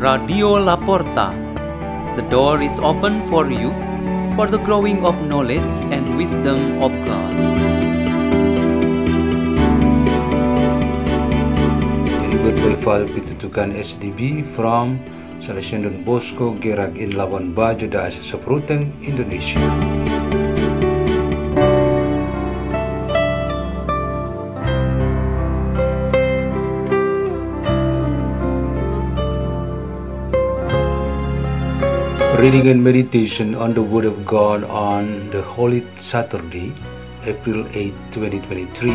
Radio La Porta. The door is open for you for the growing of knowledge and wisdom of God. Delivered by Father Peter Tukan SDB from Salesian Bosco, Gerak in Labuan Bajo, Diocese of Ruteng, Indonesia. Reading and meditation on the Word of God on the Holy Saturday, April 8, 2023.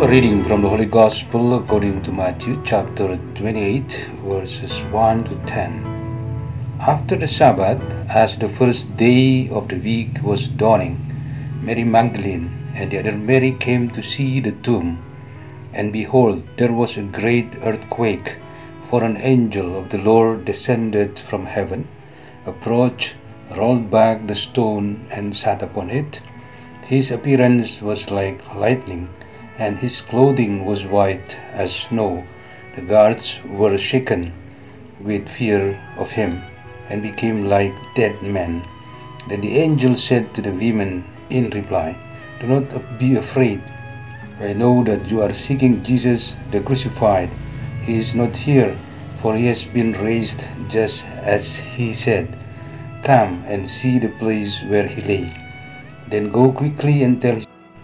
A reading from the Holy Gospel according to Matthew chapter 28, verses 1 to 10. After the Sabbath, as the first day of the week was dawning, Mary Magdalene and the other Mary came to see the tomb. And behold, there was a great earthquake, for an angel of the Lord descended from heaven, approached, rolled back the stone, and sat upon it. His appearance was like lightning, and his clothing was white as snow. The guards were shaken with fear of him, and became like dead men. Then the angel said to the women in reply, Do not be afraid. I know that you are seeking Jesus the crucified. He is not here, for he has been raised just as he said. Come and see the place where he lay. Then go quickly and tell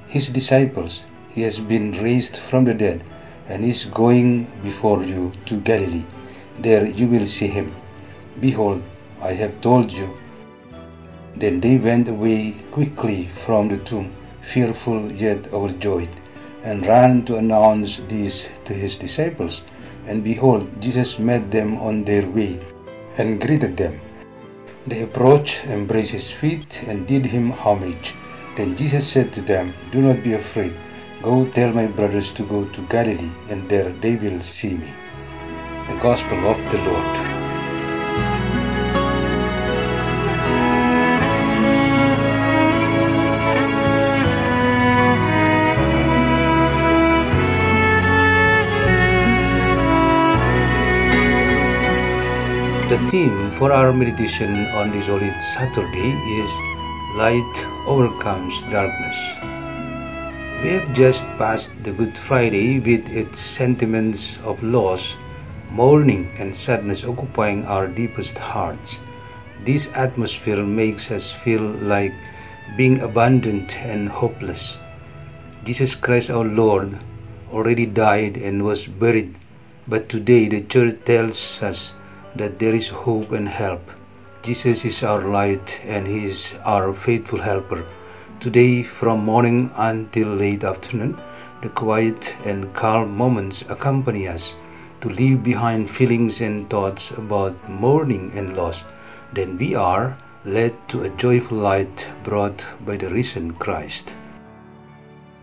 his disciples, He has been raised from the dead, and is going before you to Galilee. There you will see him. Behold, I have told you. Then they went away quickly from the tomb, fearful yet overjoyed and ran to announce this to his disciples. And behold, Jesus met them on their way and greeted them. They approached, embraced his feet, and did him homage. Then Jesus said to them, Do not be afraid. Go tell my brothers to go to Galilee, and there they will see me. The Gospel of the Lord. The theme for our meditation on this Holy Saturday is Light Overcomes Darkness. We have just passed the Good Friday with its sentiments of loss, mourning, and sadness occupying our deepest hearts. This atmosphere makes us feel like being abandoned and hopeless. Jesus Christ our Lord already died and was buried, but today the Church tells us that there is hope and help. Jesus is our light and He is our faithful helper. Today, from morning until late afternoon, the quiet and calm moments accompany us to leave behind feelings and thoughts about mourning and loss. Then we are led to a joyful light brought by the risen Christ.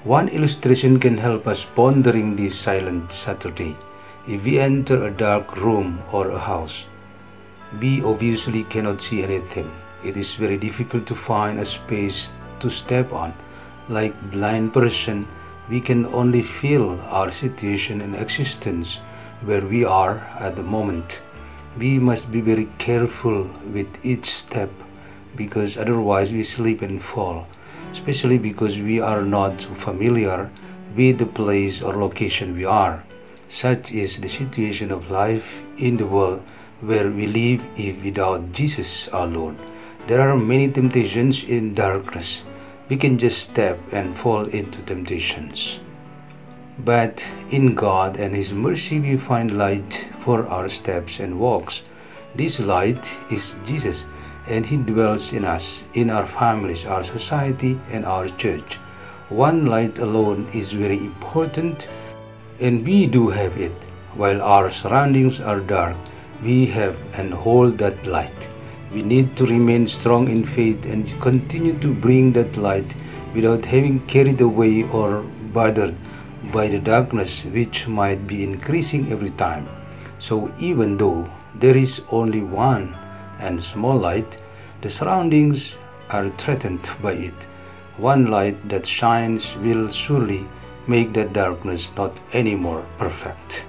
One illustration can help us pondering this silent Saturday. If we enter a dark room or a house, we obviously cannot see anything. It is very difficult to find a space to step on. Like blind person, we can only feel our situation and existence where we are at the moment. We must be very careful with each step because otherwise we slip and fall, especially because we are not familiar with the place or location we are. Such is the situation of life in the world where we live if without Jesus our Lord. There are many temptations in darkness. We can just step and fall into temptations. But in God and His mercy, we find light for our steps and walks. This light is Jesus, and He dwells in us, in our families, our society, and our church. One light alone is very important, and we do have it. While our surroundings are dark, we have and hold that light. We need to remain strong in faith and continue to bring that light without having carried away or bothered by the darkness which might be increasing every time. So, even though there is only one and small light, the surroundings are threatened by it. One light that shines will surely make that darkness not any more perfect.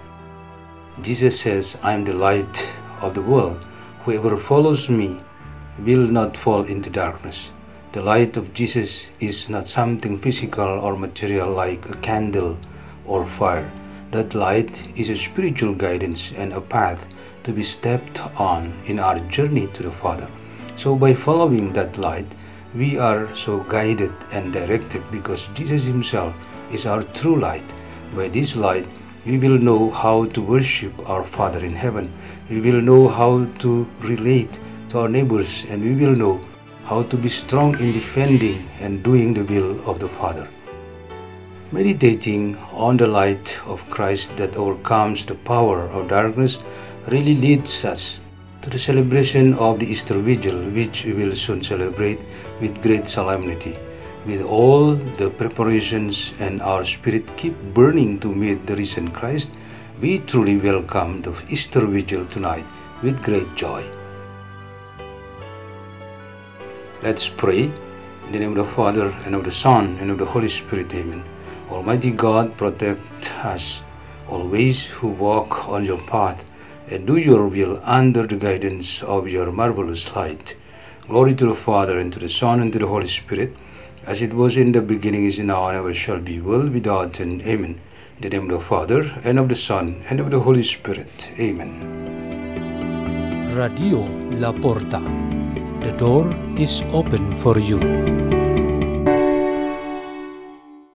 Jesus says, I am the light of the world. Whoever follows me will not fall into darkness. The light of Jesus is not something physical or material like a candle or fire. That light is a spiritual guidance and a path to be stepped on in our journey to the Father. So, by following that light, we are so guided and directed because Jesus Himself is our true light. By this light, we will know how to worship our Father in heaven. We will know how to relate to our neighbors and we will know how to be strong in defending and doing the will of the Father. Meditating on the light of Christ that overcomes the power of darkness really leads us to the celebration of the Easter Vigil, which we will soon celebrate with great solemnity with all the preparations and our spirit keep burning to meet the risen Christ, we truly welcome the Easter Vigil tonight with great joy. Let's pray. In the name of the Father, and of the Son, and of the Holy Spirit, Amen. Almighty God, protect us always who walk on your path and do your will under the guidance of your marvelous light. Glory to the Father, and to the Son, and to the Holy Spirit as it was in the beginning, is now, and ever shall be, world without end. Amen. In the name of the Father, and of the Son, and of the Holy Spirit. Amen. Radio La Porta. The door is open for you.